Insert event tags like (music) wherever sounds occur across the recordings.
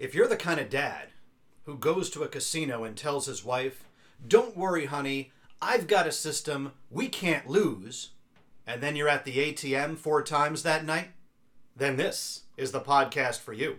If you're the kind of dad who goes to a casino and tells his wife, Don't worry, honey, I've got a system we can't lose, and then you're at the ATM four times that night, then this is the podcast for you.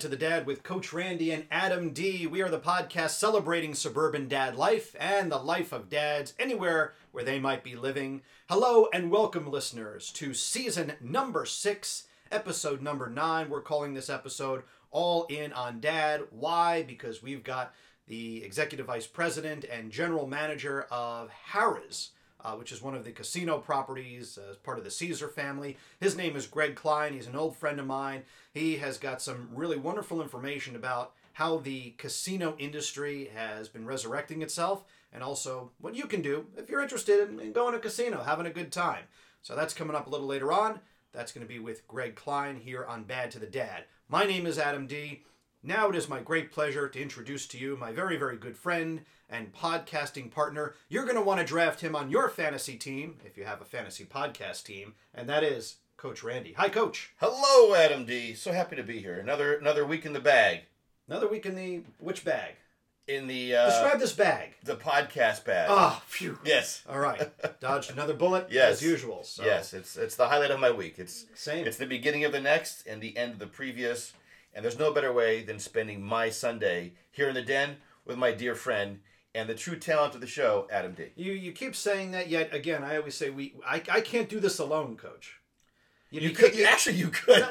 To the Dad with Coach Randy and Adam D. We are the podcast celebrating suburban dad life and the life of dads anywhere where they might be living. Hello and welcome, listeners, to season number six, episode number nine. We're calling this episode All In on Dad. Why? Because we've got the executive vice president and general manager of Harrah's uh, which is one of the casino properties uh, as part of the Caesar family. His name is Greg Klein. He's an old friend of mine. He has got some really wonderful information about how the casino industry has been resurrecting itself and also what you can do if you're interested in, in going to a casino, having a good time. So that's coming up a little later on. That's going to be with Greg Klein here on Bad to the Dad. My name is Adam D. Now it is my great pleasure to introduce to you my very, very good friend and podcasting partner. You're going to want to draft him on your fantasy team if you have a fantasy podcast team, and that is Coach Randy. Hi, Coach. Hello, Adam D. So happy to be here. Another another week in the bag. Another week in the which bag? In the uh, Describe this bag. the podcast bag. Ah, phew. yes, All right, (laughs) dodged another bullet Yes. as usual. So. yes. It's it's the highlight of my week. It's Same. it's the beginning of the next and the end of the previous. And there's no better way than spending my Sunday here in the den with my dear friend and the true talent of the show, Adam D. You you keep saying that yet again. I always say we I, I can't do this alone, Coach. You could you, actually you could.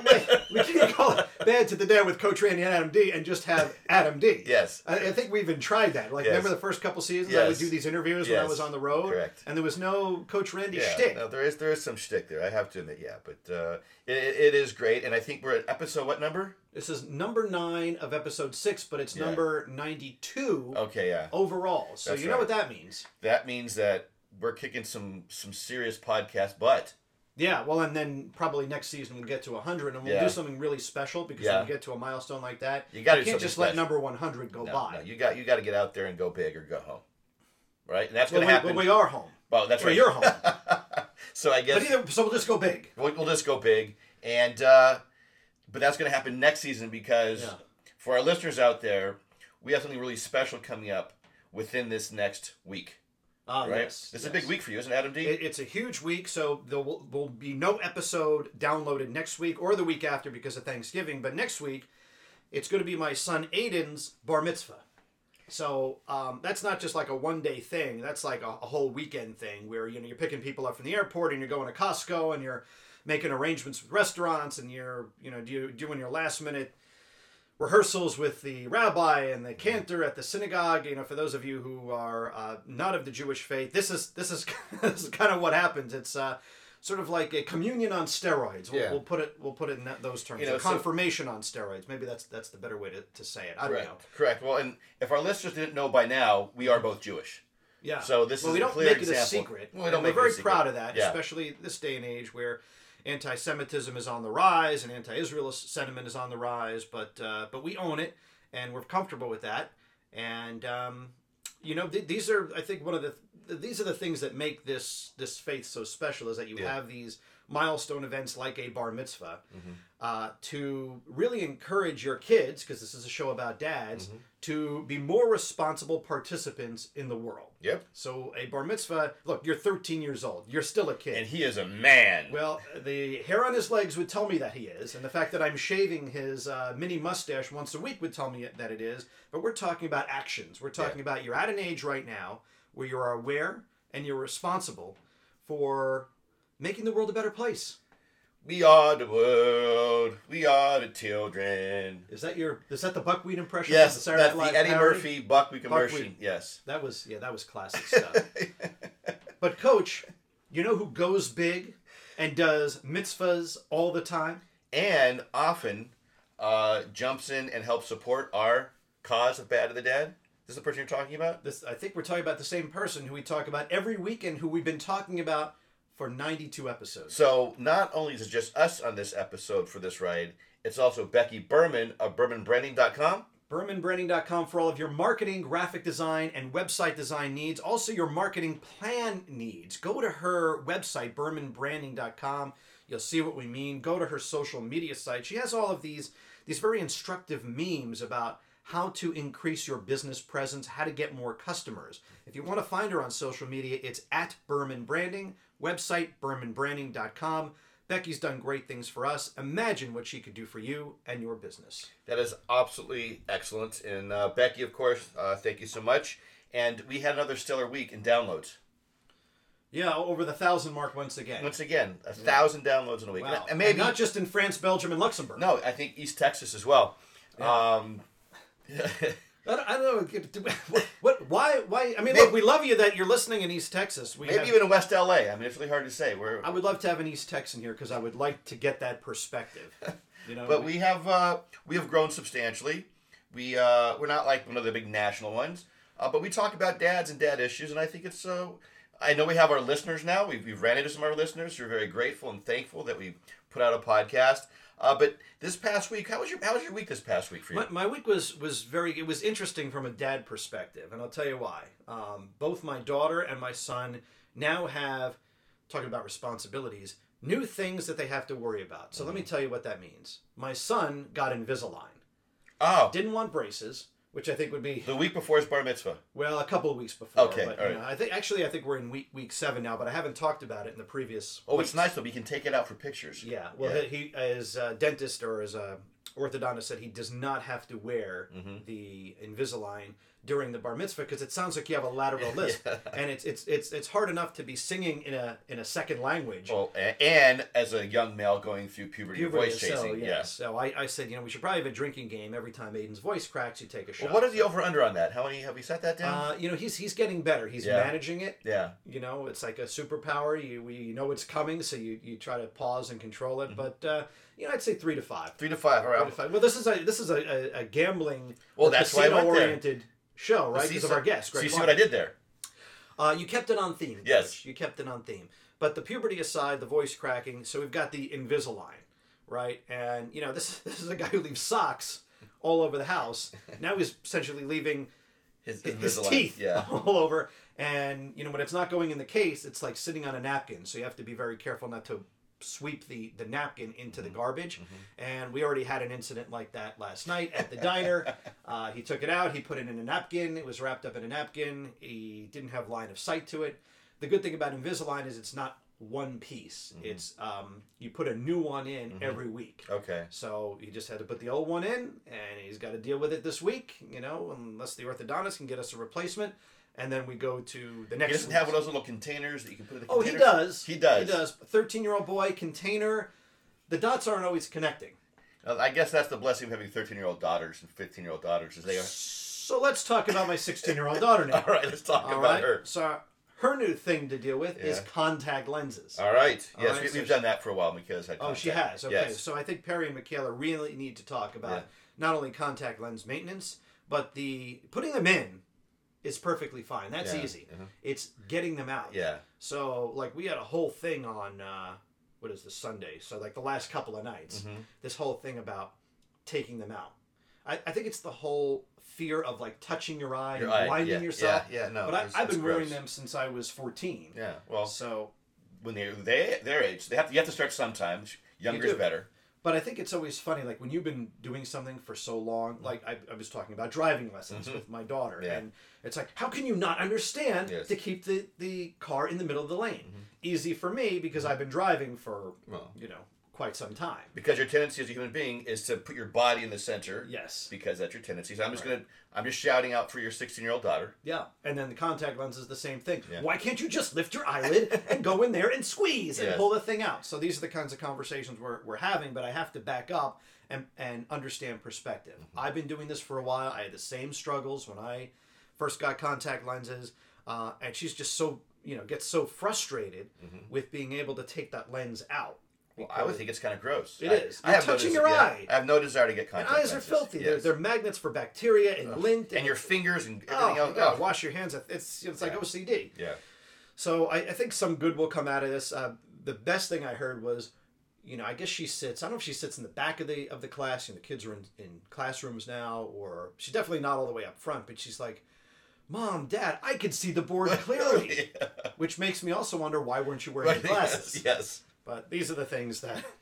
We can't call it (laughs) Bad to the Dad with Coach Randy and Adam D and just have Adam D. Yes. I, I think we even tried that. Like, Yes. remember the first couple seasons I would do these interviews when I was on the road? Correct. And there was no Coach Randy Yeah, shtick. no, there is there is some shtick there. I have to admit, yeah, but uh, it, it is great, and I think we're at episode what number? This is number nine of episode six, but it's Yeah. number 92 Okay, yeah. overall. So That's you know right. what that means. That means that we're kicking some some serious podcast butt. Yeah, well, and then probably next season we'll get to 100 and we'll Yeah. do something really special because Yeah. when we get to a milestone like that, You gotta you can't just let number 100 go No, by. no, you got you got to get out there and go big or go home, right? And that's Well, going to happen. but we are home. well, that's Well, right. you're home. (laughs) so I guess But either, so we'll just go big. we'll, we'll just go big, and uh, but that's going to happen next season because Yeah. for our listeners out there, we have something really special coming up within this next week. Ah, Right? yes, This is yes. a big week for you, isn't it, Adam D? It, it's a huge week, so there will, will be no episode downloaded next week or the week after because of Thanksgiving. But next week, it's going to be my son Aiden's bar mitzvah. So um, that's not just like a one day thing. That's like a, a whole weekend thing where you know you're picking people up from the airport and you're going to Costco and you're making arrangements with restaurants and you're you know do, doing your last minute rehearsals with the rabbi and the cantor at the synagogue. You know, for those of you who are uh, not of the Jewish faith, this is this is (laughs) this is kind of what happens. It's uh, sort of like a communion on steroids. We'll, Yeah. we'll put it we'll put it in that, those terms. You know, a so- confirmation on steroids. Maybe that's that's the better way to, to say it. I don't know. Correct. Correct. Well, and if our listeners didn't know by now, we are both Jewish. Yeah. So this well, is we a don't clear make it a example. secret. Well, we don't and make it we're very proud of that, Yeah. especially this day and age where anti-Semitism is on the rise and anti-Israel sentiment is on the rise. But uh, but we own it, and we're comfortable with that. And um, you know, th- these are I think one of the th- these are the things that make this this faith so special is that you Yeah. have these milestone events like a bar mitzvah Mhm. uh, to really encourage your kids because this is a show about dads Mhm. to be more responsible participants in the world Yep. so a bar mitzvah, look, you're 13 years old. You're still a kid. And he is a man. well, the hair on his legs would tell me that he is, and the fact that I'm shaving his uh, mini mustache once a week would tell me that it is. But we're talking about actions. We're talking about you're at an age right now where you are aware and you're responsible for making the world a better place. we are the world. We are the children. Is that your? Is that the buckwheat impression? Yes, the Saturday that's Night the Live Eddie parody? Murphy Buckwheat commercial. Buckwheat. Yes. That was yeah, that was classic stuff. (laughs) But coach, you know who goes big and does mitzvahs all the time? and often uh, jumps in and helps support our cause of Bad to the Dad. This is the person you're talking about? This I think we're talking about the same person who we talk about every weekend who we've been talking about for 92 episodes. So not only is it just us on this episode for this ride, it's also Becky Berman of BermanBranding.com. BermanBranding.com for all of your marketing, graphic design, and website design needs. Also, your marketing plan needs. Go to her website, BermanBranding.com. You'll see what we mean. Go to her social media site. She has all of these these very instructive memes about how to increase your business presence, how to get more customers. If you want to find her on social media, it's at Berman Branding. Website BermanBranding.com. Becky's done great things for us. Imagine what she could do for you and your business. That is absolutely excellent. And uh, Becky, of course, uh, thank you so much. And we had another stellar week in downloads. Yeah, over the thousand mark once again. Once again, a thousand downloads in a week. Wow. And maybe And not just in France, Belgium, and Luxembourg. no, I think East Texas as well. Um, (laughs) I don't, I don't know. (laughs) What, what? Why? Why? I mean, Maybe- look, we love you that you're listening in East Texas. We maybe have- even in West LA. I mean, it's really hard to say. We're, I would love to have an East Texan here because I would like to get that perspective. (laughs) You know, but we have uh, we have grown substantially. We uh, we're not like one of the big national ones, uh, but we talk about dads and dad issues, and I think it's so. I know we have our listeners now. We've, we've ran into some of our listeners. who are very grateful and thankful that we put out a podcast. Uh, but this past week, how was your how was your week this past week for you? My, my week was was very it was interesting from a dad perspective, and I'll tell you why. Um, both my daughter and my son now have talking about responsibilities, new things that they have to worry about. So let me tell you what that means. My son got Invisalign, Oh, didn't want braces, which I think would be the week before his bar mitzvah. well a couple of weeks before. Okay, but, all you know, I think actually I think we're in week week seven now, but I haven't talked about it in the previous. Oh, weeks. it's nice though. We can take it out for pictures. Yeah, well, Yeah. he he- as a dentist or as a orthodontist said he does not have to wear Mm-hmm. the Invisalign during the bar mitzvah because it sounds like you have a lateral (laughs) lisp, Yeah. and it's it's it's it's hard enough to be singing in a in a second language. Well, and as a young male going through puberty, Puberty, voice so, chasing, yes. yes. So I, I said, you know, we should probably have a drinking game every time Aiden's voice cracks. You take a shot. Well, what is the over under on that? How many have we set that down? Uh, you know, he's he's getting better. He's Yeah. managing it. yeah. You know, it's like a superpower. You we you know it's coming, so you, you try to pause and control it. Mm-hmm. But uh, you know, I'd say three to five. Three to five. All Three to five. Well, this is a this is a, a, a gambling, Well, that's why I went there. Show, right? Because of so- our guest, So Greg. you see what I did there? Uh, you kept it on theme. Yes. You kept it on theme. But the puberty aside, the voice cracking. So we've got the Invisalign, right? And you know, this (laughs) this is a guy who leaves socks all over the house. Now he's essentially leaving His, his Invisalign. teeth Yeah. (laughs) all over. And you know, when it's not going in the case, it's like sitting on a napkin. So you have to be very careful not to sweep the the napkin into Mm-hmm. the garbage. And we already had an incident like that last night at the diner. (laughs) Uh, he took it out. He put it in a napkin. It was wrapped up in a napkin. He didn't have line of sight to it. The good thing about Invisalign is it's not one piece. Mm-hmm. It's um, you put a new one in every week. Okay. So he just had to put the old one in, and he's got to deal with it this week. You know, unless the orthodontist can get us a replacement, and then we go to the next. He doesn't have one of those little containers that you can put in the Oh, he does. He does. He does. Thirteen-year-old boy container. The dots aren't always connecting. I guess that's the blessing of having 13 year old daughters and 15 year old daughters. Is they are. So let's talk about my sixteen-year-old daughter (laughs) now. All right, let's talk All about right. her. So her new thing to deal with is contact lenses. All right. All Yes, right, we, so we've she- done that for a while. Michaela's had Oh, she has. Okay. Yes. So I think Perry and Michaela really need to talk about Yeah. not only contact lens maintenance, but the putting them in is perfectly fine. That's Yeah. easy. Mhm. It's getting them out. Yeah. So like we had a whole thing on uh, what is the Sunday? So like the last couple of nights, Mhm. this whole thing about taking them out. I, I think it's the whole fear of like touching your eye Your and eye, blinding yeah, yourself. Yeah, yeah, no. but I, it's been wearing them since I was 14. Yeah. Well, So when they're they, their age, they have to, you have to start sometimes. Younger is better. But I think it's always funny, like when you've been doing something for so long, like I, I was talking about driving lessons Mhm. with my daughter, Yeah. and it's like, how can you not understand Yes. to keep the, the car in the middle of the lane? Mhm. Easy for me because I've been driving for, Well, you know, quite some time. because your tendency as a human being is to put your body in the center. Yes. Because that's your tendency. So I'm just Right. gonna I'm just shouting out for your 16 year old daughter. Yeah. And then the contact lens is the same thing. Yeah. Why can't you just lift your eyelid and go in there and squeeze and Yes. pull the thing out? So these are the kinds of conversations we're, we're having, but I have to back up and, and understand perspective. Mm-hmm. I've been doing this for a while. I had the same struggles when I first got contact lenses. Uh, and she's just so, you know, gets so frustrated Mhm. with being able to take that lens out. Well, I would think it's kind of gross. It I, is. I have no touching desi- your yeah, eye. I have no desire to get And contact eyes are filthy. They're, Yes. they're magnets for bacteria and Ugh. lint. and your fingers and oh, everything you else. Oh. wash your hands. It's, it's like Yeah. OCD. Yeah. So I, I think some good will come out of this. Uh, the best thing I heard was, you know, I guess she sits. I don't know if she sits in the back of the of the class. and the kids are in, in classrooms now, or she's definitely not all the way up front. But she's like, "Mom, Dad, I can see the board (laughs) clearly," yeah. which makes me also wonder why weren't you wearing (laughs) Right, glasses? (laughs) Yes. yes. But these are the things that (laughs)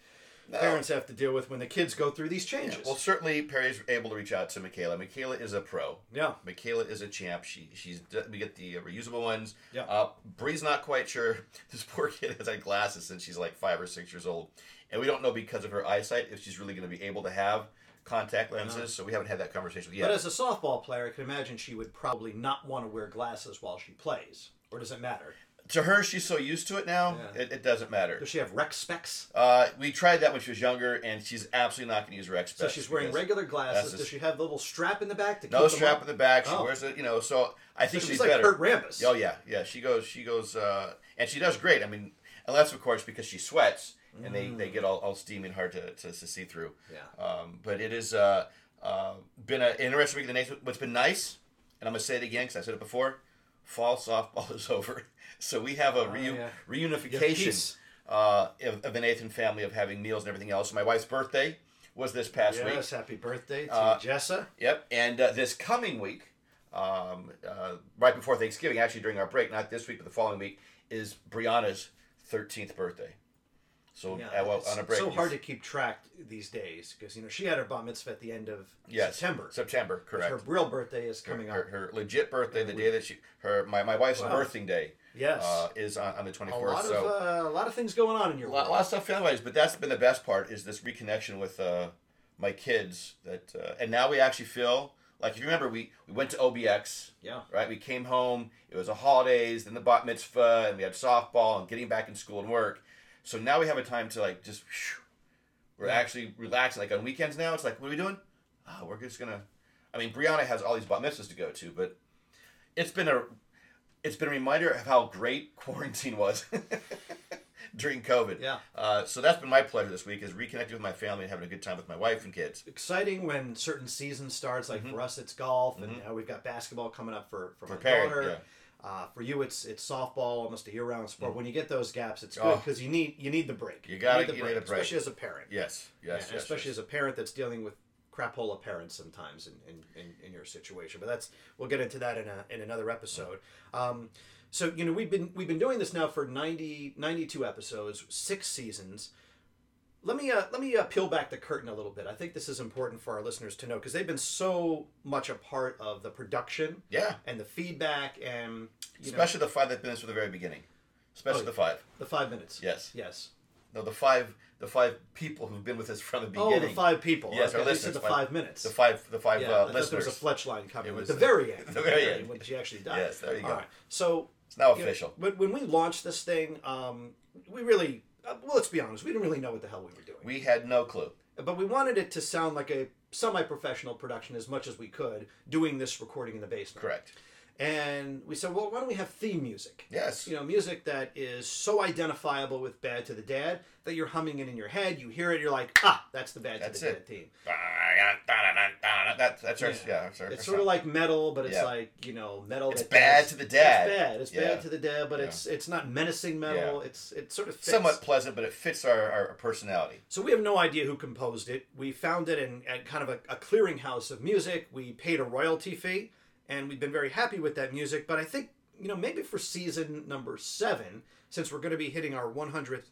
No. parents have to deal with when the kids go through these Yeah, changes. Well, certainly Perry's able to reach out to Michaela. Michaela is a pro. yeah. Michaela is a champ. She she's we get the reusable ones. Yeah. Uh, Bree's not quite sure. (laughs) This poor kid has had glasses since she's like five or six years old, and we don't know because of her eyesight if she's really going to be able to have contact lenses. So we haven't had that conversation yet. But as a softball player, I can imagine she would probably not want to wear glasses while she plays. Or does it matter? To her, she's so used to it now. Yeah. It, it doesn't matter. Does she have rec specs? Uh, we tried that when she was younger, and she's absolutely not going to use Rex. So she's wearing regular glasses. Does she have the little strap in the back to keep no strap in the back. She Oh. wears it, you know. So I So think she's she's like better. Kurt Rambis. Oh yeah, yeah. She goes, she goes, uh, and she does great. I mean, unless of course because she sweats and they, they get all, all steamy and hard to, to, to see through. Yeah. Um, but it has uh, uh, been an interesting week. The next, what's been nice, and I'm gonna say it again because I said it before. Fall softball (laughs) is over, so we have a Oh, reu- yeah. reunification peace. uh, of, of the Nathan family of having meals and everything else. My wife's birthday was this past week. Yes, happy birthday to Uh, Jessa. Yep, and uh, this coming week, um, uh, right before Thanksgiving, actually during our break, not this week but the following week, is Brianna's thirteenth birthday. So Yeah, uh, well, on a break, so hard to keep track these days because you know she had her bar mitzvah at the end of yes, September. September, correct. Her real birthday is coming her, up. her legit birthday, the we- day that she, her my, my wife's Wow. birthing day, Yes, uh, is on, on the twenty fourth. a lot So of uh, a lot of things going on in your life. a lot of stuff family wise, but that's been the best part is this reconnection with uh, my kids. That uh, and now we actually feel like if you remember, we we went to OBX. Yeah. right? We came home. It was the holidays, then the bat mitzvah, and we had softball and getting back in school and work. So now we have a time to like just. Whew, we're Yeah. actually relaxing. Like on weekends now, it's like, what are we doing? Oh, we're just gonna. I mean, Brianna has all these bat mitzvahs to go to, but it's been a, it's been a reminder of how great (laughs) quarantine was (laughs) during COVID. Yeah. Uh, so that's been my pleasure this week is reconnecting with my family and having a good time with my wife and kids. Exciting when certain season starts. Like for us, it's golf, and now we've got basketball coming up for for, my Mm-hmm. Daughter. yeah. Uh, for you, it's it's softball, almost a year-round sport. When you get those gaps, it's good Oh. because you need you need the break. You need the break, a break. especially as a parent. Yes, yes, Yeah, yes. especially yes. as a parent that's dealing with crapola parents sometimes in, in, in, in your situation. But that's we'll get into that in a, in another episode. Um, so you know we've been we've been doing this now for 90, 92 episodes, six seasons. Let me uh, let me uh, peel back the curtain a little bit. I think this is important for our listeners to know because they've been so much a part of the production yeah, and the feedback and you know especially the five that've been from the very beginning. Especially Oh, the five. the five minutes. Yes. Yes. No, the five the five people who've been with us from the beginning. Oh, the five people. Yes, okay, our listeners, the five- minutes. The five the five Yeah, uh, there listeners. was a fletch line coming It at was the very end. (laughs) the very end. when she actually died. Yes, there you go. All right. So it's now know, official. when, when we launched this thing, um, we really, uh, well, let's be honest, we didn't really know what the hell we were doing. We had no clue. but we wanted it to sound like a semi-professional production as much as we could, doing this recording in the basement. Correct. And we said, well, why don't we have theme music? Yes. You know, music that is so identifiable with Bad to the Dad that you're humming it in your head. You hear it, you're like, ah, that's the Bad That's to the it. Dad theme. That's that's our Yeah. yeah. It's sort of like metal, but it's Yeah. like you know metal. It's bad does- to the dad. It's bad. It's Yeah. bad to the dad, but it's it's not menacing metal. It's it sort of fits. somewhat pleasant, but it fits our, our personality. So we have no idea who composed it. We found it in at kind of a, a clearinghouse of music. We paid a royalty fee, and we've been very happy with that music. But I think you know maybe for season number seven, since we're going to be hitting our 100th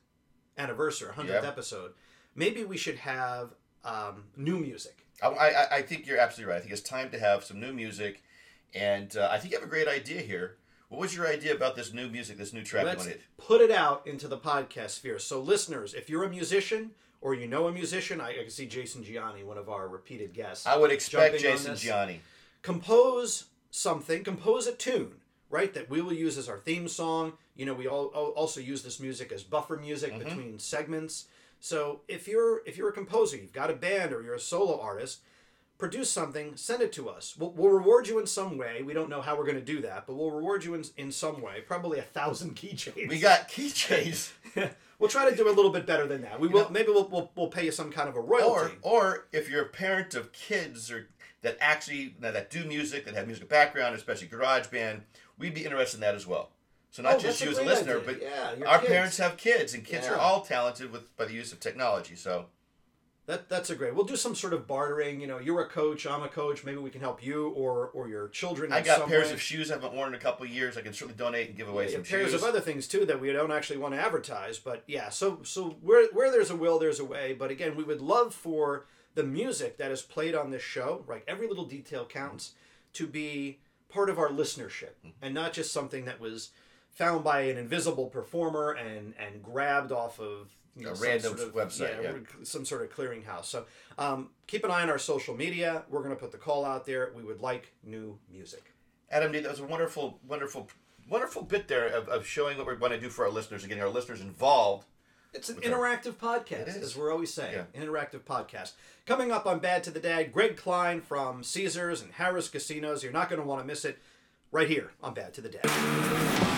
anniversary, 100th Yeah. episode, maybe we should have um, new music. I, I, I think you're absolutely right. I think it's time to have some new music, and uh, I think you have a great idea here. What was your idea about this new music, this new track? Let's wanted? put it out into the podcast sphere. So, listeners, if you're a musician or you know a musician, I, I can see Jason Gianni, one of our repeated guests. I would expect Jason. Gianni. Compose something, compose a tune, right? That we will use as our theme song. You know, we all al- also use this music as buffer music Mm-hmm. between segments. So if you're if you're a composer, you've got a band or you're a solo artist, produce something, send it to us. We'll, we'll reward you in some way. We don't know how we're going to do that, but we'll reward you in, in some way. Probably a thousand (laughs) keychains. We got keychains, (laughs) we'll try to do a little bit better than that. We will know- maybe we'll, we'll, we'll pay you some kind of a royalty. or or if you're a parent of kids or that actually that, that do music, that have music background, especially garage band, we'd be interested in that as well. So not Oh, just you as a listener, idea. but Yeah, our kids. parents have kids, and kids are all talented with by the use of technology. So That that's a great. We'll do some sort of bartering. You know, you're a coach, I'm a coach. Maybe we can help you or or your children. I got pairs way. of shoes I haven't worn in a couple of years. I can certainly donate and give away Yeah, some pairs shoes. of other things too that we don't actually want to advertise. But yeah, so so where where there's a will, there's a way. But again, we would love for the music that is played on this show, right? Every little detail counts to be part of our listenership and not just something that was found by an invisible performer and and grabbed off of you A some random sort of, website, yeah. some sort of clearinghouse. So um, keep an eye on our social media. We're going to put the call out there. We would like new music. Adam, that was a wonderful, wonderful, wonderful bit there of, of showing what we're going to do for our listeners and getting our listeners involved. It's an interactive podcast, as we're always saying. Yeah. An interactive podcast. Coming up on Bad to the Dad, Greg Klein from Caesars and Harrah's Casinos. You're not going to want to miss it right here on Bad to the Dad.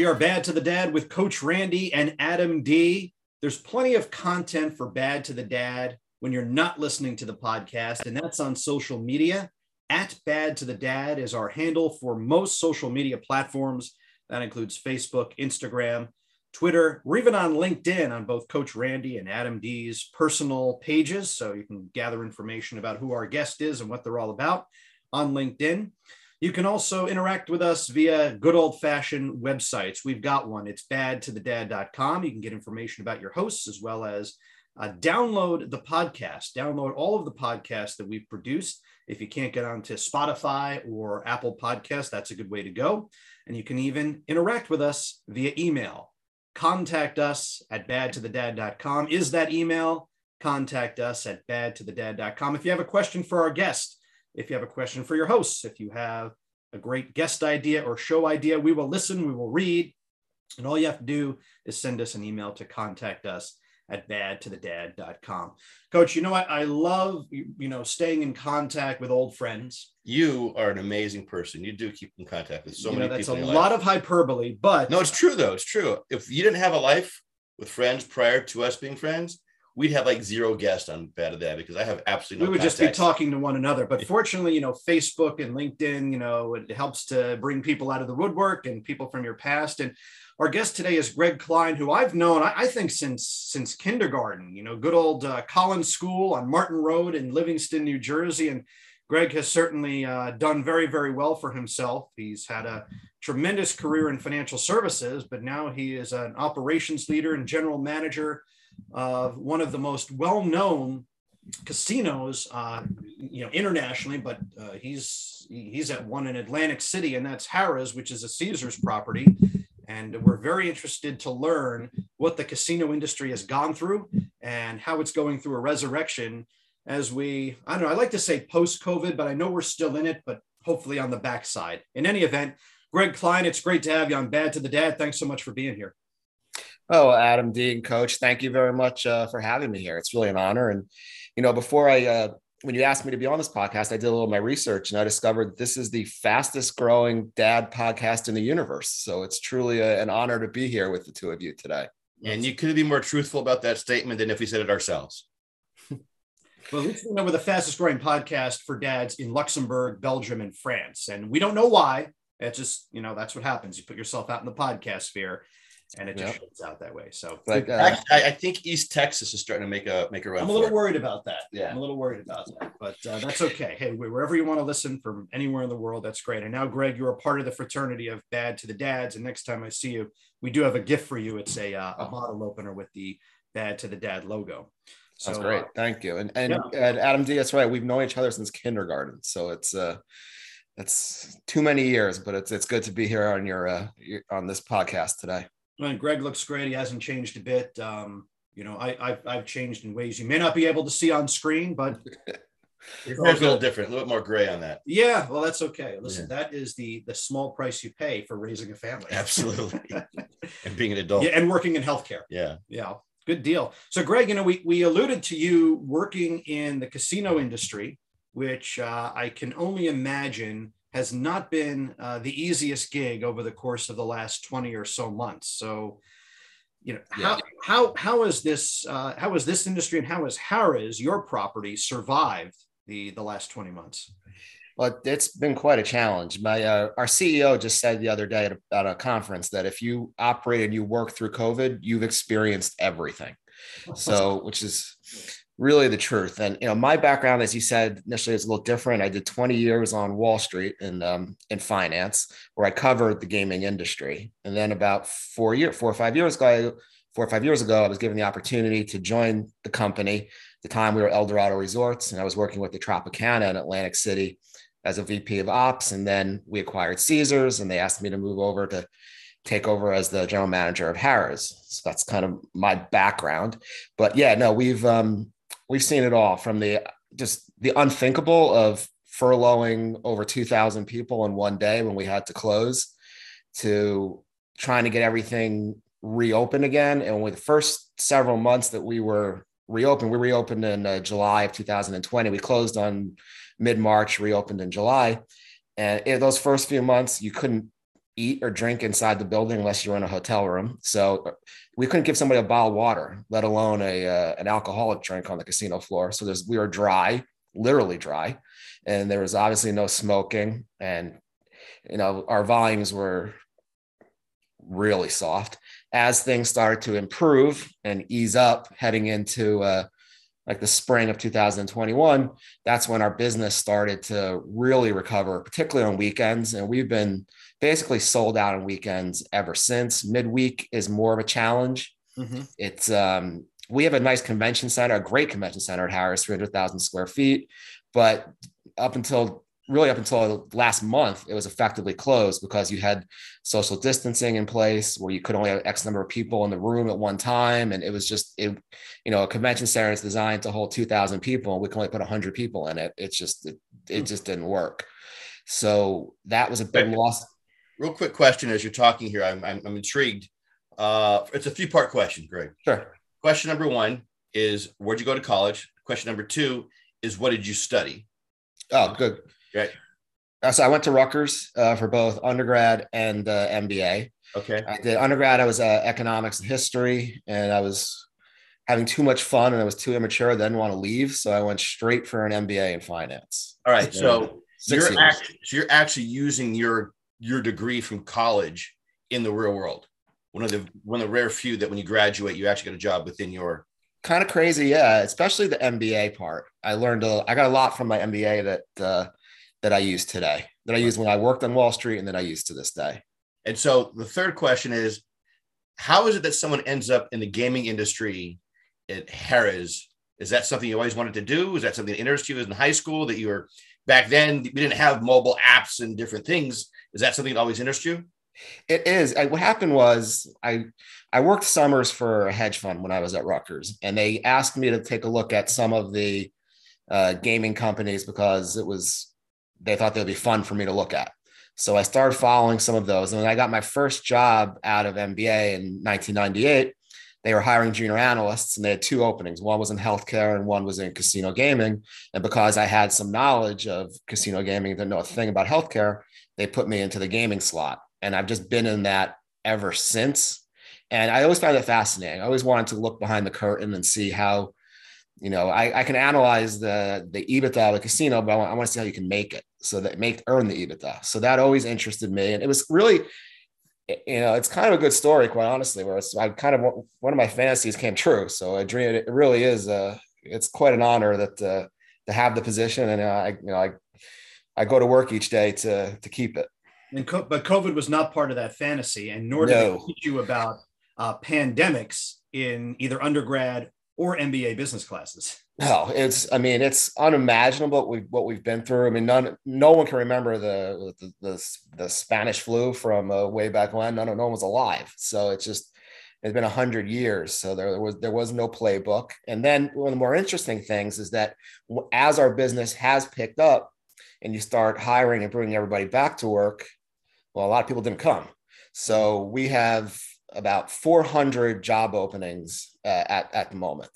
We are Bad to the Dad with Coach Randy and Adam D. There's plenty of content for Bad to the Dad when you're not listening to the podcast, and that's on social media. At Bad to the Dad is our handle for most social media platforms. That includes Facebook, Instagram, Twitter. We're even on LinkedIn on both Coach Randy and Adam D's personal pages. So you can gather information about who our guest is and what they're all about on LinkedIn. You can also interact with us via good old fashioned websites. We've got one. It's badtothedad.com. You can get information about your hosts as well as uh, download the podcast. Download all of the podcasts that we've produced. If you can't get onto Spotify or Apple Podcasts, that's a good way to go. And you can even interact with us via email. Contact us at badtothedad.com. Is that email? Contact us at badtothedad.com. If you have a question for our guest, if you have a question for your hosts, if you have a great guest idea or show idea, we will listen, we will read. And all you have to do is send us an email to contact us at badtothedad.com. Coach, you know what? I love, you know, staying in contact with old friends. You are an amazing person. You do keep in contact with so you know, many that's people. That's a lot life. of hyperbole, but No, it's true though. It's true. If you didn't have a life with friends prior to us being friends, we'd have like zero guests on Bad of That because I have absolutely no we would just be talking to one another. But fortunately, you know, Facebook and LinkedIn, you know, it helps to bring people out of the woodwork and people from your past. And our guest today is Greg Klein, who I've known, I, I think, since since kindergarten. You know, good old uh, Collins School on Martin Road in Livingston, New Jersey, and Greg has certainly uh, done very, very well for himself. He's had a tremendous career in financial services, but now he is an operations leader and general manager of one of the most well-known casinos, uh, you know, internationally. But uh, he's he's at one in Atlantic City, and that's Harrah's, which is a Caesar's property. And we're very interested to learn what the casino industry has gone through and how it's going through a resurrection as we, I don't know, I like to say post COVID, but I know we're still in it, but hopefully on the backside. In any event, Greg Klein, it's great to have you on Bad to the Dad. Thanks so much for being here. Oh, Adam Dean, Coach, thank you very much uh, for having me here. It's really an honor. And you know, before I, uh, when you asked me to be on this podcast, I did a little of my research and I discovered this is the fastest growing dad podcast in the universe. So it's truly a, an honor to be here with the two of you today. And you couldn't be more truthful about that statement than if we said it ourselves. (laughs) Well, we know we're the fastest growing podcast for dads in Luxembourg, Belgium, and France. And we don't know why. It's just, you know, that's what happens. You put yourself out in the podcast sphere and it just Yep. shoots out that way. So Like, uh, Actually, I, I think East Texas is starting to make a make a run. I'm a for little it. worried about that. Yeah. I'm a little worried about that, but uh, that's (sighs) okay. Hey, wherever you want to listen from anywhere in the world, that's great. And now, Greg, you're a part of the fraternity of Bad to the Dads. And next time I see you, we do have a gift for you. It's a, uh, a bottle opener with the Bad to the Dad logo. That's So, great. uh, Thank you. And and, and Adam D, that's right. We've known each other since kindergarten. So it's uh it's too many years, but it's it's good to be here on your uh your, on this podcast today. Well, Greg looks great. He hasn't changed a bit. Um, you know, I, I've, I've changed in ways you may not be able to see on screen, but (laughs) hair's a little different, a little bit more gray on that. yeah, well, that's okay. Listen, that is the the small price you pay for raising a family. (laughs) Absolutely. (laughs) and being an adult. yeah, and working in healthcare. yeah. Yeah, good deal. So, Greg, you know, we we alluded to you working in the casino industry which uh, I can only imagine has not been uh, the easiest gig over the course of the last 20 or so months. So, you know, how, yeah. how, how is this, uh, how is this industry and how has Harrah's, your property, survived the, the last 20 months? Well, it's been quite a challenge. My uh, our CEO just said the other day at a, at a conference that if you operate and you work through COVID, you've experienced everything. (laughs) So, which is really the truth. And you know, my background, as you said initially, is a little different. I did 20 years on Wall Street in um, in finance, where I covered the gaming industry. And then about four year, four or five years ago, four or five years ago, I was given the opportunity to join the company. At the time, we were Eldorado Resorts, and I was working with the Tropicana in Atlantic City as a VP of Ops. And then we acquired Caesars, and they asked me to move over to take over as the general manager of Harrah's. So that's kind of my background. But yeah, no, we've um, we've seen it all from the just the unthinkable of furloughing over 2000 people in one day when we had to close to trying to get everything reopened again. And with the first several months that we were reopened we reopened in uh, july of 2020 we closed on mid-march reopened in july. And in those first few months you couldn't eat or drink inside the building unless you were in a hotel room. So we couldn't give somebody a bottle of water, let alone a uh, an alcoholic drink on the casino floor. So there's we were dry, literally dry, and there was obviously no smoking, and you know our volumes were really soft. As things started to improve and ease up, heading into uh, like the spring of 2021, that's when our business started to really recover, particularly on weekends. And we've been basically sold out on weekends ever since. Midweek is more of a challenge. Mm-hmm. It's um, we have a nice convention center, a great convention center at Harrah's, 300,000 square feet. But up until really up until last month, it was effectively closed because you had social distancing in place where you could only have X number of people in the room at one time. And it was just, it, you know, a convention center is designed to hold 2000 people and we can only put 100 people in it. It's just, it, it hmm. just didn't work. So that was a big loss real quick question as you're talking here. I'm, I'm, I'm intrigued. Uh, it's a few part question, Greg. Sure. Question number one is where'd you go to college? Question number two is what did you study? Oh, good. Right. Uh, so I went to Rutgers uh, for both undergrad and uh, MBA. Okay. I did undergrad. I was uh, economics and history, and I was having too much fun, and I was too immature. I didn't want to leave, so I went straight for an MBA in finance. All right. So you're actually, so you're actually using your your degree from college in the real world. One of the one of the rare few that when you graduate, you actually get a job within your kind of crazy, yeah. Especially the MBA part. I learned a, I got a lot from my MBA that uh, that I use today, that I used when I worked on Wall Street, and that I use to this day. And so the third question is, how is it that someone ends up in the gaming industry at Harrah's? Is that something you always wanted to do? Is that something that interested you in high school that you were back then? We didn't have mobile apps and different things. Is that something that always interests you? It is. I, what happened was I I worked summers for a hedge fund when I was at Rutgers, and they asked me to take a look at some of the uh, gaming companies because it was they thought they'd be fun for me to look at. So I started following some of those, and when I got my first job out of MBA in 1998, they were hiring junior analysts, and they had two openings. One was in healthcare, and one was in casino gaming. And because I had some knowledge of casino gaming, didn't know a thing about healthcare, they put me into the gaming slot. And I've just been in that ever since. And I always found it fascinating. I always wanted to look behind the curtain and see how, you know, I, I can analyze the the EBITDA of a casino, but I want, I want to see how you can make it so that make earn the EBITDA. So that always interested me. And it was really, you know, it's kind of a good story, quite honestly, where it's I kind of one of my fantasies came true. So I dream it really is uh it's quite an honor that uh, to have the position and uh, I you know I I go to work each day to to keep it. And co- but COVID was not part of that fantasy, and nor did no. they teach you about uh, pandemics in either undergrad or MBA business classes. No, it's I mean it's unimaginable what we what we've been through. I mean, none no one can remember the the the, the Spanish flu from uh, way back when. None no one was alive, so it's just it's been a hundred years. So there was there was no playbook. And then one of the more interesting things is that as our business has picked up, and you start hiring and bringing everybody back to work, well, a lot of people didn't come. So we have about 400 job openings uh, at, at the moment.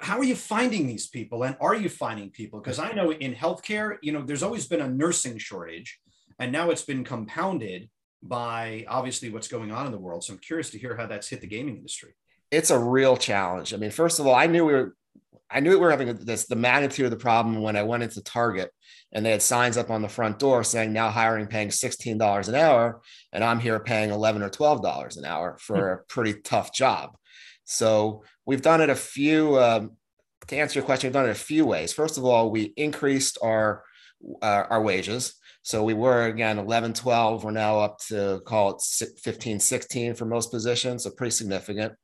how are you finding these people and are you finding people? Because i know in healthcare you know there's always been a nursing shortage and now it's been compounded by obviously what's going on in the world. So i'm curious to hear how that's hit the gaming industry. It's a real challenge. I mean first of all i knew we were i knew we were having this the magnitude of the problem when i went into target and they had signs up on the front door saying now hiring paying $16 an hour and i'm here paying 11 or 12 dollars an hour for a pretty tough job so we've done it a few. Um, to answer your question, we've done it a few ways. First of all, we increased our uh, our wages. So we were again 11, 12. We're now up to call it 15, 16 for most positions. So pretty significant.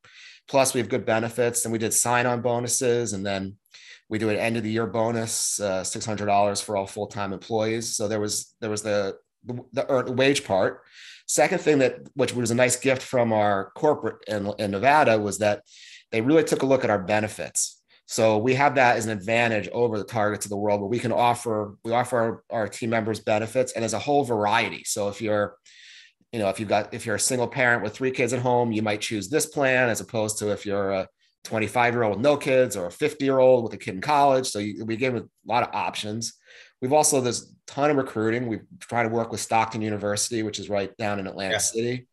Plus, we have good benefits, and we did sign on bonuses, and then we do an end of the year bonus, uh, six hundred dollars for all full time employees. So there was there was the the, the wage part. Second thing that, which was a nice gift from our corporate in, in Nevada, was that they really took a look at our benefits. So we have that as an advantage over the targets of the world where we can offer, we offer our, our team members benefits and as a whole variety. So if you're, you know, if you've got, if you're a single parent with three kids at home, you might choose this plan as opposed to if you're a 25 year old with no kids or a 50 year old with a kid in college. So you, we give a lot of options. We've also there's a ton of recruiting. We try to work with Stockton University, which is right down in Atlantic yeah. City.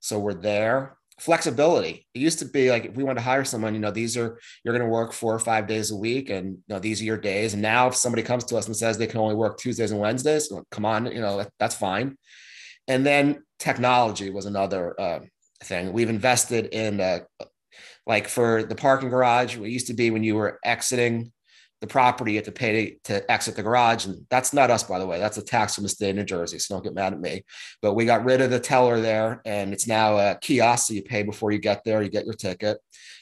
So we're there. Flexibility. It used to be like if we want to hire someone, you know, these are you're going to work four or five days a week, and you know these are your days. And now if somebody comes to us and says they can only work Tuesdays and Wednesdays, come on, you know that, that's fine. And then technology was another uh, thing. We've invested in uh, like for the parking garage. It used to be when you were exiting the property, you had to pay to, exit the garage. And that's not us, by the way. That's a tax from the state of New Jersey. So don't get mad at me. But we got rid of the teller there and it's now a kiosk. So you pay before you get there, you get your ticket.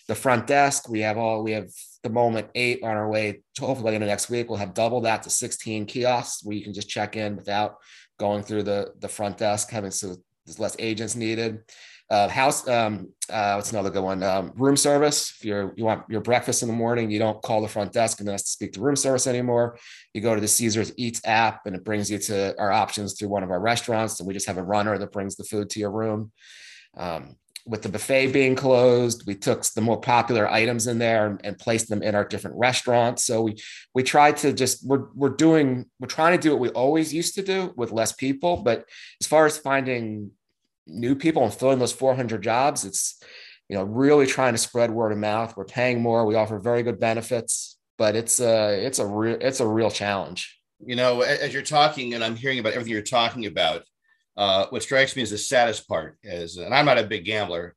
The front desk, we have all, we have the moment eight on our way. To hopefully by the next week, we'll have double that to 16 kiosks where you can just check in without going through the, the front desk, having so there's less agents needed uh, house um, uh, what's another good one? Um, room service. If you're you want your breakfast in the morning you don't call the front desk and have to speak to room service anymore. You go to the caesars eats app and it brings you to our options through one of our restaurants. And we just have a runner that brings the food to your room. Um, with the buffet being closed we took the more popular items in there and, and placed them in our different restaurants. So we we tried to just we're, we're doing we're trying to do what we always used to do with less people. But as far as finding new people and filling those 400 jobs. It's, you know, really trying to spread word of mouth. We're paying more. We offer very good benefits, but it's a, it's a real, it's a real challenge. You know, as you're talking and I'm hearing about everything you're talking about, uh, what strikes me as the saddest part is, and I'm not a big gambler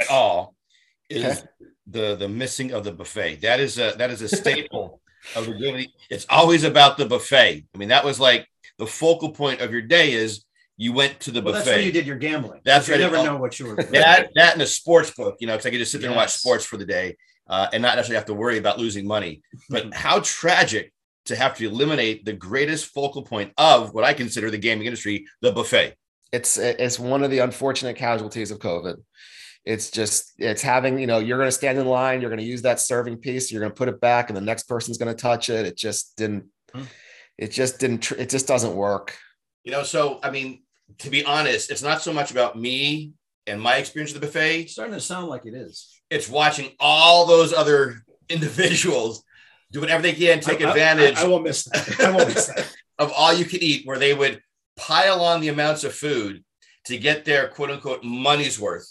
at all, (laughs) is okay. the the missing of the buffet. That is a that is a staple (laughs) of the. It's always about the buffet. I mean, that was like the focal point of your day is you went to the well, buffet. That's where you did your gambling. That's you right. never know what you were. that that in a sports book, you know, because I could just sit there yes. and watch sports for the day uh, and not necessarily have to worry about losing money. But (laughs) how tragic to have to eliminate the greatest focal point of what I consider the gaming industry, the buffet. It's it's one of the unfortunate casualties of COVID. It's just it's having you know you're going to stand in line, you're going to use that serving piece, you're going to put it back, and the next person's going to touch it. It just didn't. Hmm. It just didn't. It just doesn't work. You know, so I mean, to be honest, it's not so much about me and my experience of the buffet. It's starting to sound like it is. It's watching all those other (laughs) individuals do whatever they can, take I, advantage. I, I, I won't miss that. I won't miss that. (laughs) of all you can eat, where they would pile on the amounts of food to get their quote unquote money's worth.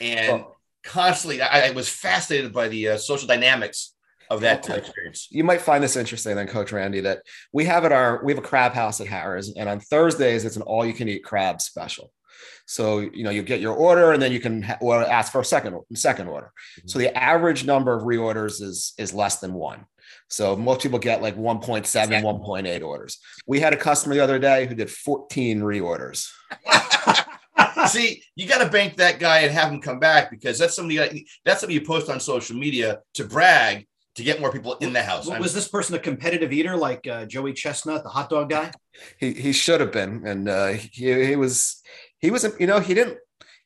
And oh. constantly, I, I, was fascinated by the uh, social dynamics of that experience. You might find this interesting then, Coach Randy, that we have at our we have a crab house at Harrah's, and on Thursdays it's an all you can eat crab special. So you know you get your order, and then you can ha- ask for a second second order. Mm-hmm. So the average number of reorders is is less than one. So most people get like 1.7, exactly. 1.8 orders. We had a customer the other day who did 14 reorders. (laughs) See, you got to bank that guy and have him come back because that's somebody that's something you post on social media to brag to get more people in the house. was this person a competitive eater like uh, Joey Chestnut, the hot dog guy? He he should have been, and uh, he he was he was you know he didn't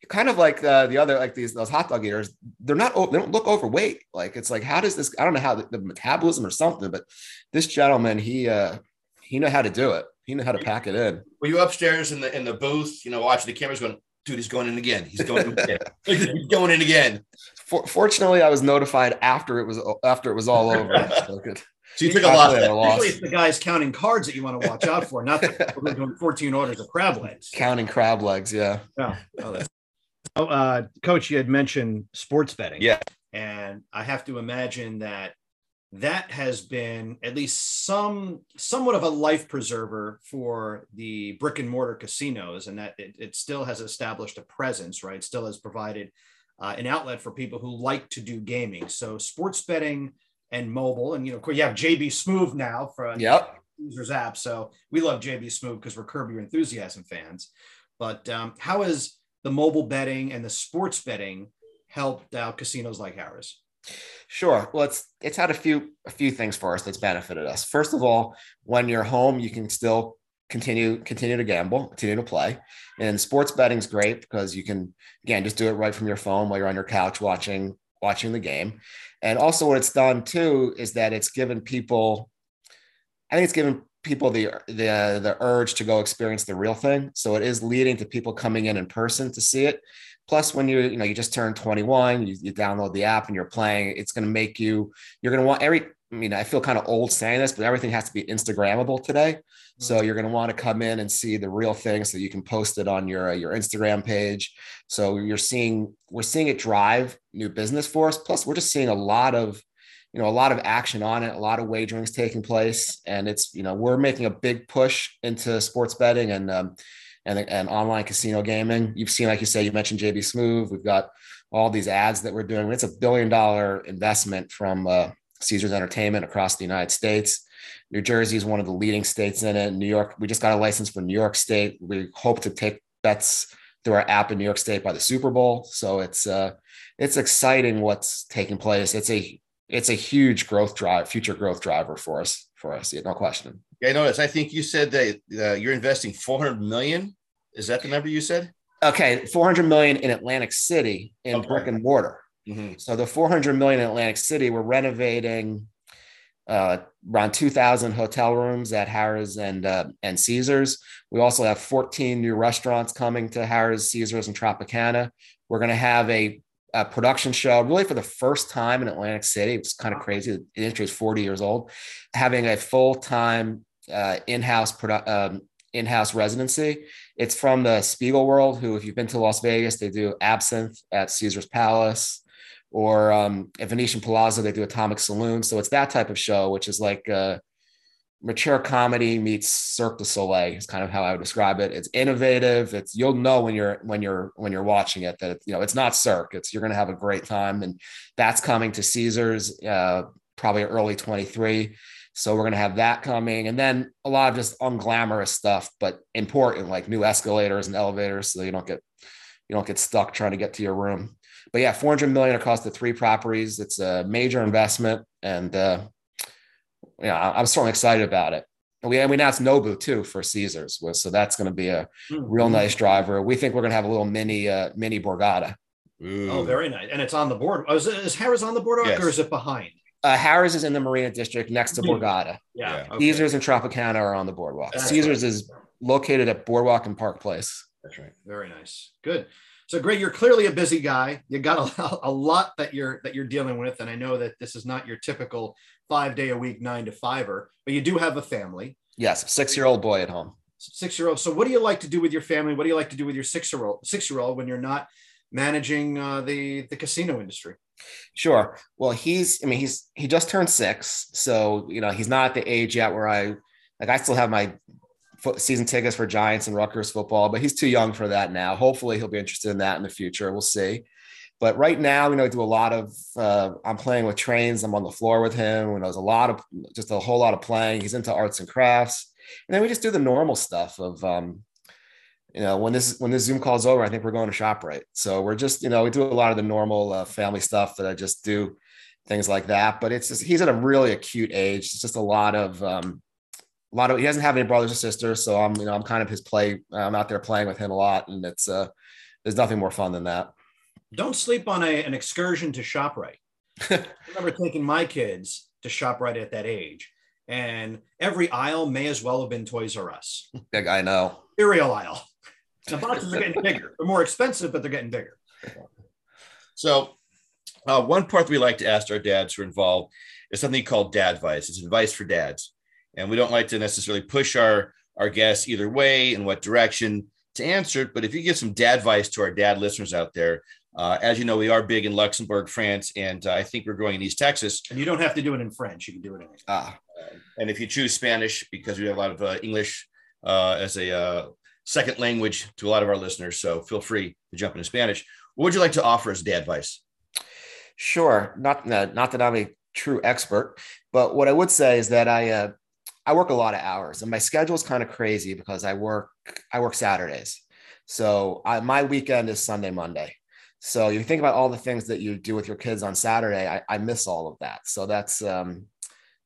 kind of like uh, the other like these those hot dog eaters. They're not they don't look overweight. Like it's like how does this? I don't know how the, the metabolism or something, but this gentleman he uh he knew how to do it. He knew how to pack it in. Were you upstairs in the in the booth? You know, watching the cameras going. Dude, he's going in again. He's going in again. (laughs) he's going in again. For, fortunately, I was notified after it was after it was all over. (laughs) so good. So you took a loss. Usually it's the guys counting cards that you want to watch out for, not the people doing 14 orders of crab legs. Counting crab legs, yeah. Yeah. Oh, oh, uh, Coach, you had mentioned sports betting. Yeah. And I have to imagine that that has been at least some somewhat of a life preserver for the brick and mortar casinos and that it, it still has established a presence right still has provided uh, an outlet for people who like to do gaming so sports betting and mobile and you know of course you have jb Smoove now for yep users app so we love jb Smoove because we're curb your enthusiasm fans but um, how has the mobile betting and the sports betting helped out casinos like ours? Sure. Well, it's it's had a few a few things for us that's benefited us. First of all, when you're home, you can still continue continue to gamble, continue to play. And sports betting is great because you can again just do it right from your phone while you're on your couch watching watching the game. And also what it's done too is that it's given people I think it's given people the the the urge to go experience the real thing. So it is leading to people coming in in person to see it. Plus, when you you know you just turned 21, you, you download the app and you're playing. It's going to make you you're going to want every. I mean, I feel kind of old saying this, but everything has to be Instagrammable today. Mm-hmm. So you're going to want to come in and see the real thing, so you can post it on your your Instagram page. So you're seeing we're seeing it drive new business for us. Plus, we're just seeing a lot of you know a lot of action on it a lot of wagerings taking place and it's you know we're making a big push into sports betting and um, and, and online casino gaming. You've seen, like you say, you mentioned JB Smoove. We've got all these ads that we're doing. It's a billion dollar investment from uh, Caesars Entertainment across the United States. New Jersey is one of the leading states in it. New York, we just got a license for New York State. We hope to take bets through our app in New York State by the Super Bowl. So it's uh, it's exciting what's taking place. It's a it's a huge growth drive, future growth driver for us. For us, yeah, no question. Yeah, I noticed. I think you said that uh, you're investing 400 million. Is that the number you said? Okay, 400 million in Atlantic City in okay. brick and mortar. Mm-hmm. So the 400 million in Atlantic City, we're renovating uh, around 2,000 hotel rooms at Harrah's and uh, and Caesars. We also have 14 new restaurants coming to Harrah's, Caesars, and Tropicana. We're going to have a, a, production show, really for the first time in Atlantic City. It's kind of crazy. The industry is 40 years old, having a full time uh, in-house um, in-house residency. It's from the Spiegel World, who, if you've been to Las Vegas, they do Absinthe at Caesar's Palace, or um, at Venetian Palazzo, they do Atomic Saloon. So it's that type of show, which is like uh, mature comedy meets Cirque du Soleil. Is kind of how I would describe it. It's innovative. It's you'll know when you're when you're when you're watching it that you know it's not Cirque. It's you're going to have a great time, and that's coming to Caesars uh, probably early 23 so we're going to have that coming. And then a lot of just unglamorous stuff, but important, like new escalators and elevators. So you don't get, you don't get stuck trying to get to your room. But yeah, 400 million across the three properties. It's a major investment. And, uh, yeah, I'm certainly excited about it. And we, and we announced Nobu too for Caesars. So that's going to be a mm-hmm. real nice driver. We think we're going to have a little mini, uh, mini Borgata. Ooh. Oh, very nice. And it's on the board. Oh, is, is Harrah's on the boardwalk yes. or is it behind? Uh, Harrah's is in the Marina District next to Borgata. Yeah. Okay. Caesars and Tropicana are on the boardwalk. That's Caesars right. is located at Boardwalk and Park Place. That's right. Very nice. Good. So Greg, you're clearly a busy guy. You got a, (laughs) a lot that you're that you're dealing with, and I know that this is not your typical five day a week nine to fiver, but you do have a family. Yes, six year old boy at home. Six year old. So what do you like to do with your family? What do you like to do with your six year old six year old when you're not managing uh, the the casino industry? Sure. Well, he's, I mean, he's, he just turned six. So, you know, he's not at the age yet where I, like, I still have my season tickets for Giants and Rutgers football, but he's too young for that now. Hopefully he'll be interested in that in the future. We'll see. But right now, you know, I do a lot of, uh, I'm playing with trains. I'm on the floor with him. And there's a lot of, just a whole lot of playing. He's into arts and crafts. And then we just do the normal stuff of, um, you know, when this when this Zoom call is over, I think we're going to ShopRite. So we're just, you know, we do a lot of the normal uh, family stuff that I just do, things like that. But it's just he's at a really acute age. It's just a lot of um, a lot of he doesn't have any brothers or sisters, so I'm you know I'm kind of his play. I'm out there playing with him a lot, and it's uh, there's nothing more fun than that. Don't sleep on a, an excursion to ShopRite. (laughs) I remember taking my kids to ShopRite at that age, and every aisle may as well have been Toys R Us. Big, I know. Cereal aisle. The boxes are getting bigger. They're more expensive, but they're getting bigger. So Uh, one part that we like to ask our dads who are involved is something called dad advice. It's advice for dads, and we don't like to necessarily push our our guests either way in what direction to answer it. But if you give some dad advice to our dad listeners out there, uh, as you know, we are big in Luxembourg, France, and uh, I think we're growing in East Texas. And you don't have to do it in French; you can do it in English. Ah, And if you choose Spanish, because we have a lot of uh, English uh, as a uh, second language to a lot of our listeners, so feel free to jump into Spanish. What would you like to offer as dad advice? Sure. Not not that I'm a true expert, but what I would say is that I uh, I work a lot of hours, and my schedule is kind of crazy because I work I work Saturdays. So I, my weekend is Sunday, Monday. So you think about all the things that you do with your kids on Saturday. I, I miss all of that. So that's um,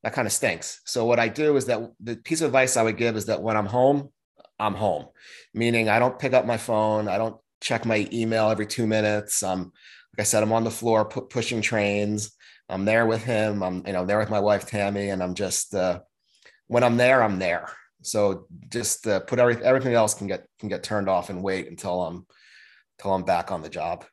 that kind of stinks. So what I do is that the piece of advice I would give is that when I'm home, I'm home, meaning I don't pick up my phone. I don't check my email every two minutes. Um, like I said, I'm on the floor pu- pushing trains. I'm there with him. I'm, you know, there with my wife Tammy, and I'm just uh, when I'm there, I'm there. So just uh, put everything. Everything else can get can get turned off and wait until I'm until I'm back on the job.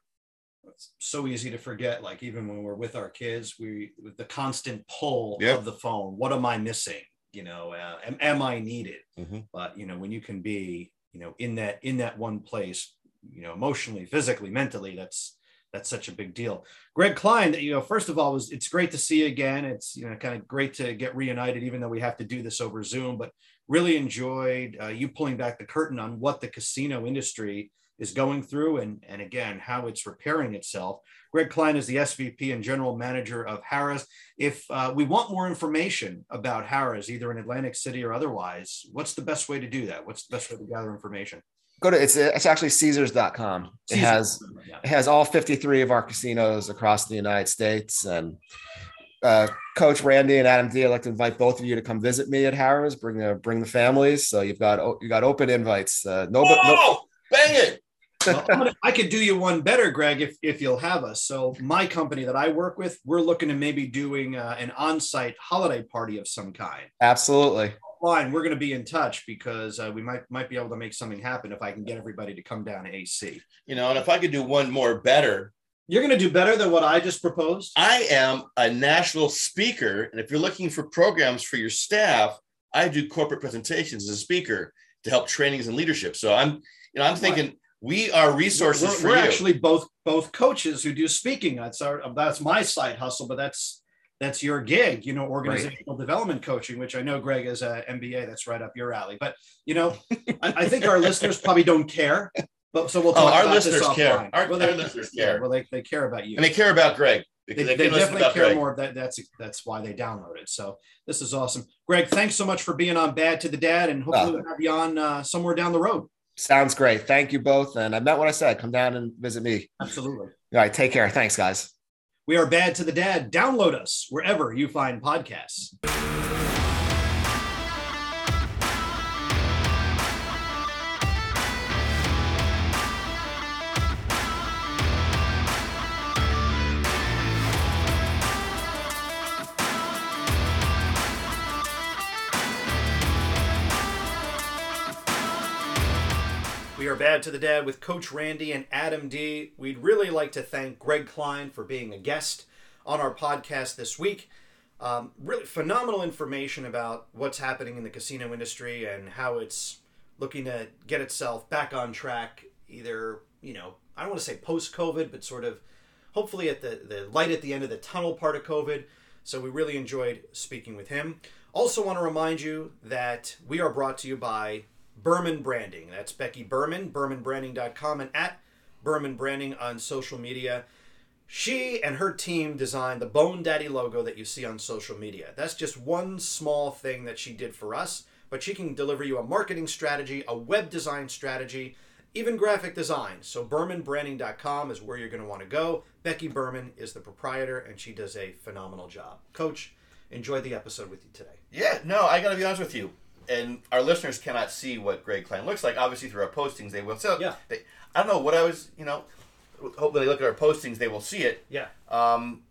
It's so easy to forget. Like even when we're with our kids, we with the constant pull Yep. of the phone. What am I missing? You know, uh, am, am I needed? Mhm. But you know, when you can be, you know, in that in that one place, you know, emotionally, physically, mentally, that's that's such a big deal. Greg Klein, that you know, first of all, was it's great to see you again. It's you know kind of great to get reunited, even though we have to do this over Zoom. But really enjoyed uh, you pulling back the curtain on what the casino industry is going through and and again how it's repairing itself. Greg Klein is the SVP and General Manager of Harrah's. If uh, we want more information about Harrah's, either in Atlantic City or otherwise, what's the best way to do that? What's the best way to gather information? Go to it's it's actually Caesars.com. It has Yeah. it has all 53 of our casinos across the United States. And uh, Coach Randy and Adam D, I'd like to invite both of you to come visit me at Harrah's. Bring the bring the families. So you've got you got open invites. Uh, no, but no, Bang it! (laughs) Well, I'm gonna- I could do you one better, Greg, if, if you'll have us. So my company that I work with, we're looking to maybe doing uh, an on-site holiday party of some kind. absolutely. Fine, we're going to be in touch because uh, we might might be able to make something happen if I can get everybody to come down to AC. You know, and if I could do one more better, You're going to do better than what I just proposed. I am a national speaker, and if you're looking for programs for your staff, I do corporate presentations as a speaker to help trainings and leadership. So I'm, you know, I'm thinking we are resources we're, for we're you. actually both both coaches who do speaking. That's our that's my side hustle, but that's that's your gig. You know, organizational development coaching, which I know Greg is a MBA. That's right up your alley. But you know, I, I think our listeners (laughs) probably don't care. But so we'll Oh, talk our about this listeners care. Our- well, our listeners yeah, care. Well, they, they care about you. and they care about Greg They, they they, definitely care Greg. more. That that's that's why they downloaded. So this is awesome, Greg. Thanks so much for being on Bad to the Dad, and hopefully Oh. we'll have you on uh, somewhere down the road. Sounds great. Thank you both. And I meant what I said. Come down and visit me. Absolutely. All right. Take care. Thanks, guys. We are Bad to the Dad. Download us wherever you find podcasts. We are Bad to the Dad with Coach Randy and Adam D. We'd really like to thank Greg Klein for being a guest on our podcast this week. Um, really phenomenal information about what's happening in the casino industry and how it's looking to get itself back on track, either, you know, I don't want to say post COVID, but sort of hopefully at the, the light at the end of the tunnel part of COVID. So we really enjoyed speaking with him. Also, want to remind you that we are brought to you by Berman Branding. That's Becky Berman, bermanbranding.com, and at Berman Branding on social media. She and her team designed the Bone Daddy logo that you see on social media. That's just one small thing that she did for us, but she can deliver you a marketing strategy, a web design strategy, even graphic design. So bermanbranding.com is where you're going to want to go. Becky Berman is the proprietor and she does a phenomenal job. Coach, enjoy the episode with you today. Yeah, no, I got to be honest with you. And our listeners cannot see what Greg Klein looks like. Obviously, through our postings, they will. So, Yeah. they, I don't know what I was, you know, hopefully they look at our postings, they will see it. Yeah. Um,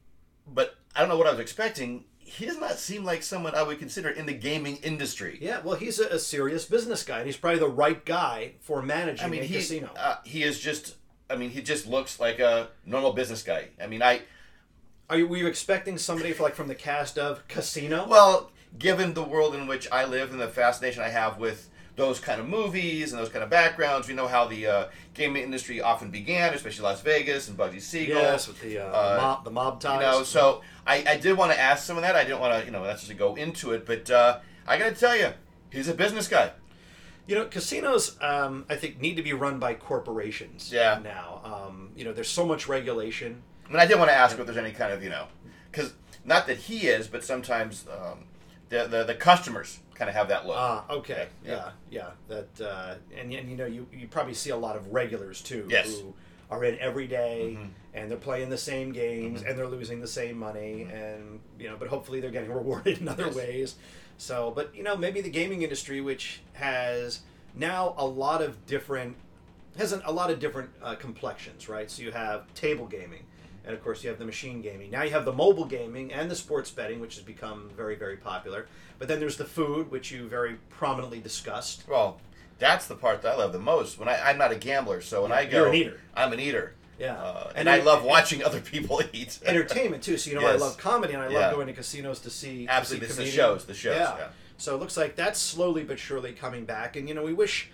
but I don't know what I was expecting. He does not seem like someone I would consider in the gaming industry. Yeah, well, he's a, a serious business guy, and he's probably the right guy for managing I mean, a he casino. uh, he is just. I mean, he just looks like a normal business guy. I mean, I Are you were you expecting somebody for like from the cast of Casino? Well, given the world in which I live and the fascination I have with those kind of movies and those kind of backgrounds, we know how the uh, gaming industry often began, especially Las Vegas and Bugsy Siegel. yes, with the uh, uh, mob, the mob ties. You know, so I, I did want to ask some of that. I didn't want to, you know, necessarily go into it, but uh, I got to tell you, he's a business guy. You know, casinos, um, I think, need to be run by corporations. Yeah. Now, um, you know, there's so much regulation. I mean, I did want to ask if there's any kind of, you know, because not that he is, but sometimes um, the, the the customers kind of have that look. Ah, okay, Yeah. yeah, yeah. That uh, and, and you know, you, you probably see a lot of regulars too, Yes. who are in every day, Mhm. and they're playing the same games Mhm. and they're losing the same money, and you know, but hopefully they're getting (laughs) rewarded in other Yes. ways. So, but you know, maybe the gaming industry, which has now a lot of different has a lot of different uh, complexions, right? So you have table gaming, and of course you have the machine gaming. Now you have the mobile gaming and the sports betting, which has become very, very popular. But then there's the food, which you very prominently discussed. well, that's the part that I love the most. When I, I'm not a gambler, so when I go, You're an eater. I'm an eater. Yeah, Uh, and, I then- love watching other people (laughs) eat. entertainment too. So you know, I love comedy, and I Yeah. love going to casinos to see to Absolutely, see the shows, the shows. Yeah. Yeah. So it looks like that's slowly but surely coming back, and you know, we wish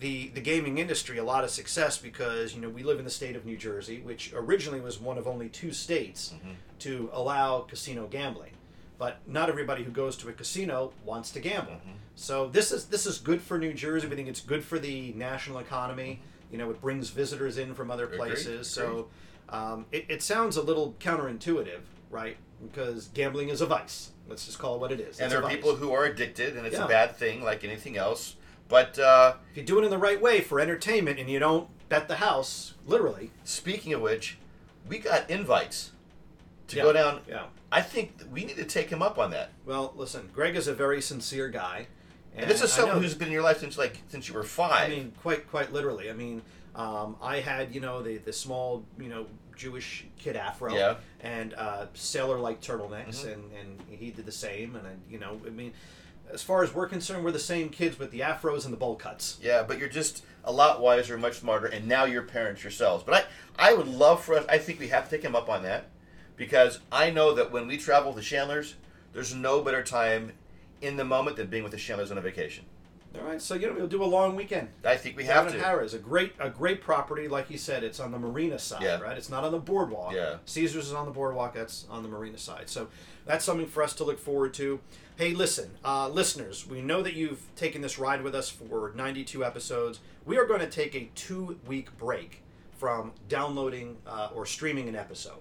the the gaming industry a lot of success because you know we live in the state of New Jersey, which originally was one of only two states Mhm. to allow casino gambling. But not everybody who goes to a casino wants to gamble. Mhm. So this is this is good for New Jersey. We think it's good for the national economy. You know, it brings visitors in from other Agreed, places. So um, it, it sounds a little counterintuitive, right? Because gambling is a vice. Let's just call it what it is. And It's there are vice. people who are addicted, and it's Yeah. a bad thing, like anything else. But uh, if you do it in the right way for entertainment and you don't bet the house, literally. speaking of which, we got invites to Yeah. go down. Yeah. I think we need to take him up on that. Well, listen, Greg is a very sincere guy. And, this is someone who's been in your life since like since you were five. I mean, quite quite literally. I mean, um, I had you know the the small you know Jewish kid afro, Yeah. and uh, sailor like turtlenecks, Mhm. and and he did the same. And I, you know, I mean, as far as we're concerned, we're the same kids with the afros and the bowl cuts. Yeah, but you're just a lot wiser, much smarter, and now you're parents yourselves. But I, I would love for us. I think we have to take him up on that because I know that when we travel with the Chandlers, there's no better time in the moment than being with the Chandlers on a vacation. All right, so you know we'll do a long weekend. I think we Down have in to. Harrah's, a great a great property, like you said, it's on the marina side, Yeah. right? It's not on the boardwalk. Yeah. Caesars is on the boardwalk. That's on the marina side. So that's something for us to look forward to. Hey, listen, uh, listeners, we know that you've taken this ride with us for 92 episodes. We are going to take a two week break from downloading uh, or streaming an episode.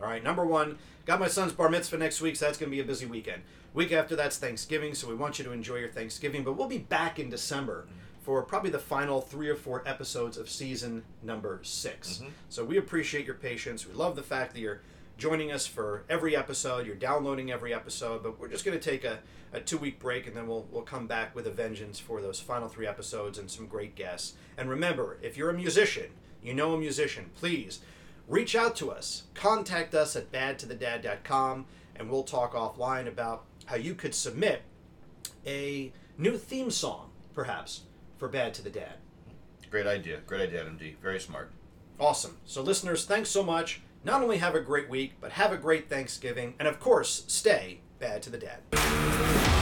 All right, number one, got my son's bar mitzvah next week, so that's going to be a busy weekend. Week after that's Thanksgiving, so we want you to enjoy your Thanksgiving. But we'll be back in December for probably the final three or four episodes of season number 6 Mhm. So we appreciate your patience. We love the fact that you're joining us for every episode. You're downloading every episode, but we're just going to take a, a two week break and then we'll, we'll come back with a vengeance for those final three episodes and some great guests. And remember, if you're a musician, you know a musician, please reach out to us. Contact us at badtothedad.com and we'll talk offline about how you could submit a new theme song, perhaps, for Bad to the Dad. Great idea. Great idea, MD. Very smart. Awesome. So, listeners, thanks so much. Not only have a great week, but have a great Thanksgiving. And of course, stay bad to the dad.